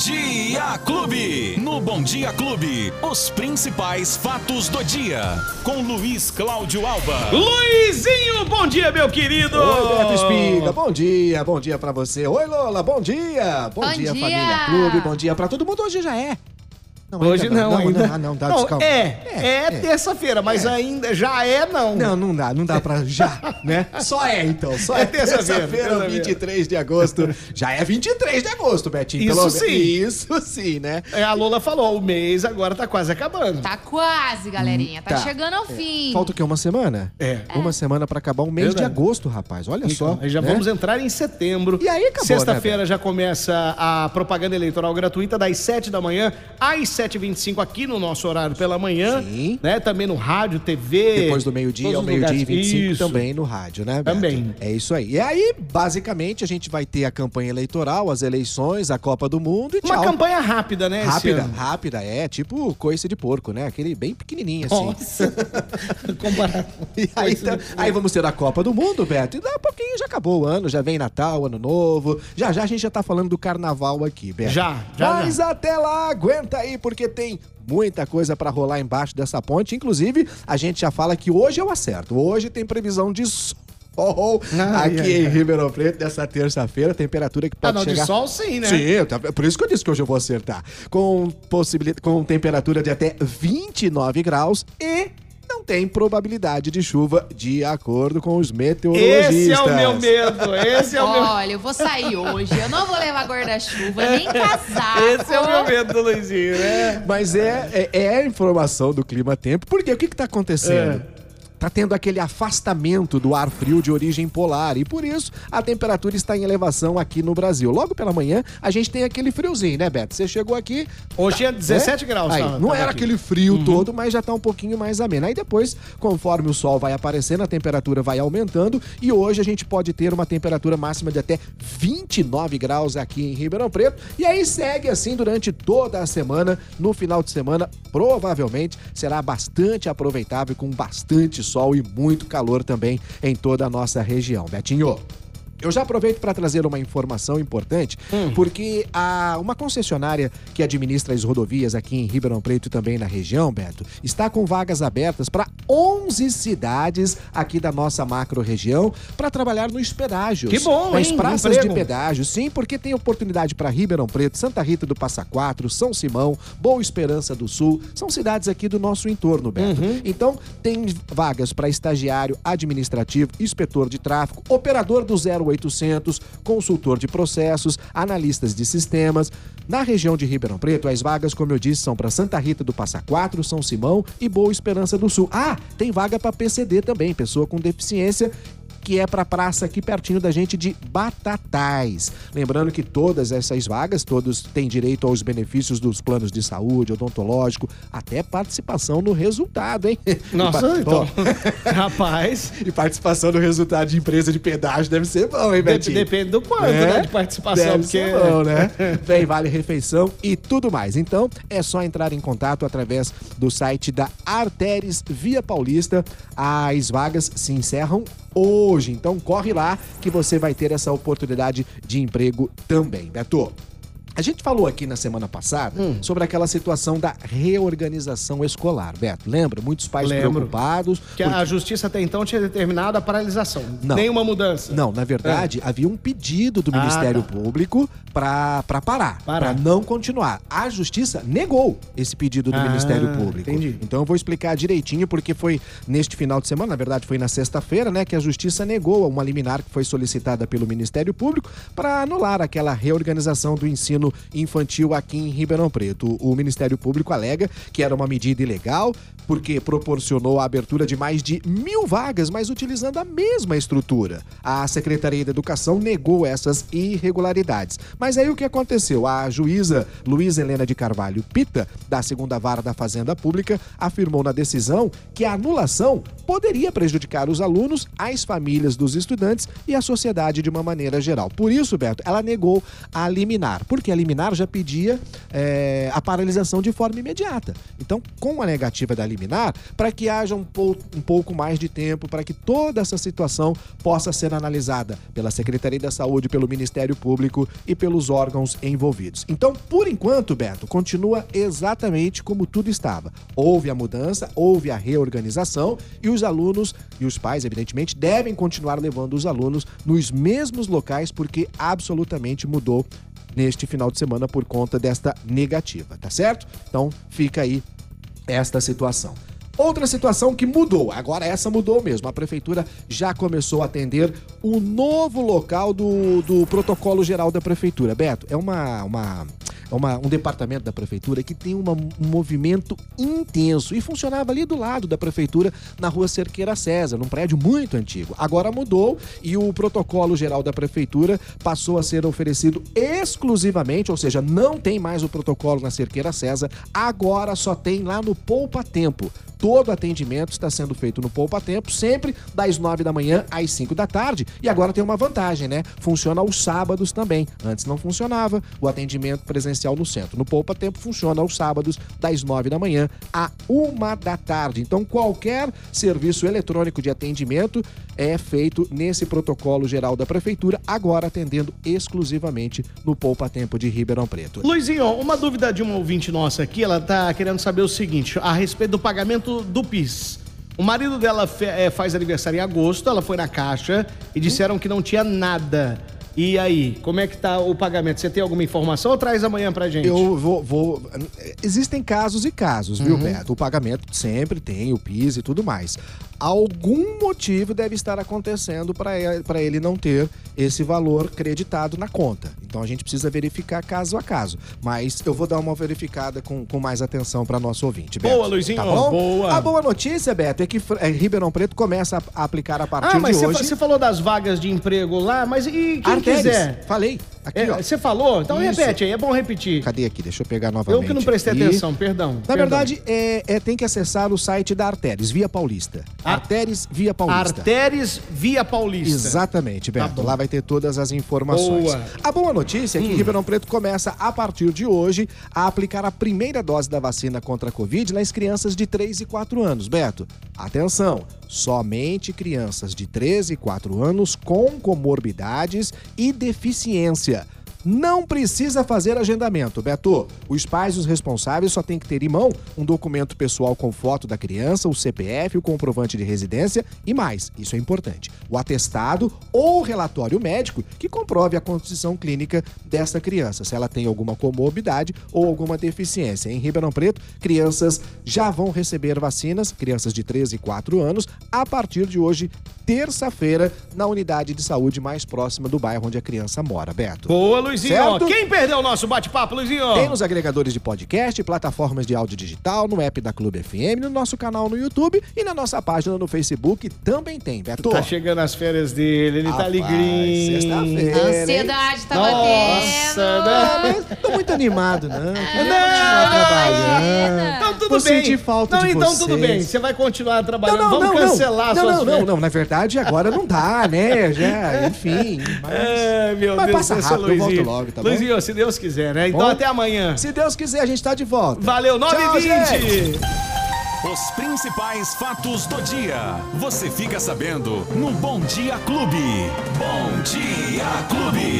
Dia Clube. No Bom Dia Clube, os principais fatos do dia. Com Luiz Cláudio Alba. Luizinho, bom dia, meu querido! Oi, Beto Espiga, bom dia, bom dia pra você. Oi, Lola, bom dia. Bom, Bom dia, dia. família Clube, bom dia pra todo mundo. Hoje já é. Não, Hoje ainda não, ainda. Não, ah, não, dá Não, desculpa. é, é, terça-feira, mas ainda já é não. Não, não dá, não dá pra já, né? Só é então, só é, É terça-feira, terça-feira. 23 de agosto. Já é 23 de agosto, Betinho. Isso pelo sim. Isso sim, né? É, a Lola falou, o mês agora tá quase acabando. Tá quase, galerinha. Tá, Tá. chegando ao fim. Falta o quê? Uma semana? É. Uma semana pra acabar um mês Verdade. de agosto, rapaz. Olha só. Então, aí já né? vamos entrar em setembro. E aí acabou, Sexta-feira né, já começa a propaganda eleitoral gratuita das 7 da manhã às 7h25 aqui no nosso horário pela manhã. Sim. Né? Também no rádio, TV. Depois do meio-dia ao meio-dia e lugares. 25 Isso. também no rádio, né, Beto? Também. É isso aí. E aí, basicamente, a gente vai ter a campanha eleitoral, as eleições, a Copa do Mundo e Uma tchau. campanha rápida, né? Rápida, rápida, é, tipo coice de porco, né? Aquele bem pequenininho assim. Nossa. Comparado. E aí, então, aí vamos ter a Copa do Mundo, Beto. E daqui a pouquinho já acabou o ano, já vem Natal, Ano Novo. Já já a gente já tá falando do Carnaval aqui, Beto. Já, já, Mas até lá, aguenta aí, porque tem muita coisa pra rolar embaixo dessa ponte. Inclusive, a gente já fala que hoje eu acerto. Hoje tem previsão de sol aqui em. Ribeirão Preto nessa terça-feira. Temperatura que Ah, pode não, chegar... de sol sim, né? Sim, por isso que eu disse que hoje eu vou acertar. Com, possibilidade, com temperatura de até 29 graus e tem probabilidade de chuva, de acordo com os meteorologistas. Esse é o meu medo. Esse é o meu Olha, eu vou sair hoje. Eu não vou levar guarda-chuva, nem casaco. Esse é o meu medo do Luizinho, né? Mas é, é, é a informação do clima-tempo, porque o que está acontecendo? É. Tá tendo aquele afastamento do ar frio de origem polar e por isso a temperatura está em elevação aqui no Brasil. Logo pela manhã a gente tem aquele friozinho, né, Beto? Você chegou aqui, Hoje é 17 É? graus. Aí, tava- não tava era aqui. aquele frio todo, mas já tá um pouquinho mais ameno. Aí depois, conforme o sol vai aparecendo, a temperatura vai aumentando e hoje a gente pode ter uma temperatura máxima de até 29 graus aqui em Ribeirão Preto. E aí segue assim durante toda a semana. No final de semana, provavelmente será bastante aproveitável com bastante sol e muito calor também em toda a nossa região. Betinho. Eu já aproveito para trazer uma informação importante, porque a, uma concessionária que administra as rodovias aqui em Ribeirão Preto e também na região, Beto, está com vagas abertas para 11 cidades aqui da nossa macro-região para trabalhar nos pedágios. Que bom, Nas hein? praças de pedágio, sim, porque tem oportunidade para Ribeirão Preto, Santa Rita do Passa Quatro, São Simão, Boa Esperança do Sul. São cidades aqui do nosso entorno, Beto. Então, tem vagas para estagiário, administrativo, inspetor de tráfego, operador do 0800, consultor de processos, analistas de sistemas. Na região de Ribeirão Preto, as vagas, como eu disse, são para Santa Rita do Passa Quatro, São Simão e Boa Esperança do Sul. Ah, tem vaga para PCD também, pessoa com deficiência que é para praça aqui pertinho da gente de Batatais. Lembrando que todas essas vagas, todos têm direito aos benefícios dos planos de saúde, odontológico, até participação no resultado, hein? Nossa, E então. Rapaz, e participação no resultado de empresa de pedágio deve ser bom, hein, Betinho? depende do quanto, É? né? De participação. Deve porque ser bom, né? Vem vale refeição e tudo mais. Então, é só entrar em contato através do site da Arteres Via Paulista. As vagas se encerram hoje. Então, corre lá que você vai ter essa oportunidade de emprego também. Beto. A gente falou aqui na semana passada Hum. sobre aquela situação da reorganização escolar, Beto. Lembra? Muitos pais Lembro. preocupados. Que a justiça até então tinha determinado a paralisação. Não. Nenhuma mudança. Não, na verdade, havia um pedido do Ah, Ministério tá. Público para parar, Parar. para não continuar. A Justiça negou esse pedido do Ah, Ministério Público. entendi. Então eu vou explicar direitinho, porque foi neste final de semana, na verdade foi na sexta-feira, né, que a Justiça negou uma liminar que foi solicitada pelo Ministério Público para anular aquela reorganização do ensino infantil aqui em Ribeirão Preto. O Ministério Público alega que era uma medida ilegal, porque proporcionou a abertura de mais de mil vagas, mas utilizando a mesma estrutura. A Secretaria da Educação negou essas irregularidades. Mas aí o que aconteceu? A juíza Luísa Helena de Carvalho Pita, da segunda vara da Fazenda Pública, afirmou na decisão que a anulação poderia prejudicar os alunos, as famílias dos estudantes e a sociedade de uma maneira geral. Por isso, Beto, ela negou a liminar. Porque que a liminar já pedia é, a paralisação de forma imediata. Então, com a negativa da liminar, para que haja um, pou, um pouco mais de tempo, para que toda essa situação possa ser analisada pela Secretaria da Saúde, pelo Ministério Público e pelos órgãos envolvidos. Então, por enquanto, Beto, continua exatamente como tudo estava. Houve a mudança, houve a reorganização e os alunos e os pais, evidentemente, devem continuar levando os alunos nos mesmos locais porque absolutamente mudou neste final de semana por conta desta negativa, tá certo? Então fica aí esta situação. Outra situação que mudou, agora essa mudou mesmo. A prefeitura já começou a atender o novo local do, do protocolo geral da prefeitura. Beto, é uma, uma é uma, um departamento da prefeitura que tem uma, um movimento intenso e funcionava ali do lado da prefeitura, na rua Cerqueira César, num prédio muito antigo. Agora mudou e o protocolo geral da prefeitura passou a ser oferecido exclusivamente, ou seja, não tem mais o protocolo na Cerqueira César, agora só tem lá no Poupa Tempo. Todo atendimento está sendo feito no Poupa Tempo, sempre das 9 da manhã às 5 da tarde. E agora tem uma vantagem, né? Funciona aos sábados também. Antes não funcionava o atendimento presencial no centro. No Poupa Tempo funciona aos sábados, das 9 da manhã à 1 da tarde. Então, qualquer serviço eletrônico de atendimento é feito nesse protocolo geral da Prefeitura, agora atendendo exclusivamente no Poupa Tempo de Ribeirão Preto. Luizinho, uma dúvida de uma ouvinte nossa aqui, ela tá querendo saber o seguinte, a respeito do pagamento do PIS. O marido dela é, faz aniversário em agosto, ela foi na caixa e disseram que não tinha nada. E aí, como é que tá o pagamento? Você tem alguma informação ou traz amanhã pra gente? Eu vou. vou... Existem casos e casos, viu, uhum. Beto? O pagamento sempre tem, o PIS e tudo mais algum motivo deve estar acontecendo para ele não ter esse valor creditado na conta. Então a gente precisa verificar caso a caso. Mas eu vou dar uma verificada com, com mais atenção para nosso ouvinte. Beto. Boa, Luizinho. Tá bom? Boa. A boa notícia, Beto, é que é, Ribeirão Preto começa a aplicar a partir ah, mas de hoje. Você falou das vagas de emprego lá, mas e quem Arteres, quiser? Falei. Aqui, é, ó. Você falou? Então Isso. repete aí, é bom repetir. Cadê aqui? Deixa eu pegar novamente. Eu que não prestei aqui. atenção, perdão. Na perdão. verdade, é, é, tem que acessar o site da Arteres, Via Paulista. Ah. Arteres Via Paulista. Arteres Via Paulista. Exatamente, Beto. Tá Lá vai ter todas as informações. Boa. A boa notícia é que hum. Ribeirão Preto começa, a partir de hoje, a aplicar a primeira dose da vacina contra a Covid nas crianças de 3 e 4 anos. Beto, atenção! Somente crianças de 3 e 4 anos com comorbidades e deficiência não precisa fazer agendamento, Beto. Os pais e os responsáveis só têm que ter em mão um documento pessoal com foto da criança, o CPF, o comprovante de residência e mais, isso é importante, o atestado ou relatório médico que comprove a condição clínica dessa criança, se ela tem alguma comorbidade ou alguma deficiência. Em Ribeirão Preto, crianças já vão receber vacinas, crianças de 13 e 4 anos, a partir de hoje, terça-feira, na unidade de saúde mais próxima do bairro onde a criança mora, Beto. Boa, Luizinho. Certo? Quem perdeu o nosso bate-papo, Luizinho? Tem nos agregadores de podcast, plataformas de áudio digital, no app da Clube FM, no nosso canal no YouTube e na nossa página no Facebook também tem, Beto. Tá chegando as férias dele, ele tá Rapaz, tá alegrinho. Sexta-feira. Ansiedade tá batendo. Nossa, né? Tô muito animado, não. Não, não, Então tudo Vou bem. sentir falta não, de então vocês. tudo bem. Você vai continuar trabalhando. Não, não, Vamos não, cancelar não, suas não, não, não, na verdade agora não dá, né? Já, enfim. Mas, é, meu mas Deus, passa rápido, Luizinho. Logo, tá bom? Luizinho, se Deus quiser, né? Então bom, até amanhã. Se Deus quiser, a gente tá de volta. Valeu, 9 h 20 Os principais fatos do dia. Você fica sabendo no Bom Dia Clube. Bom Dia Clube.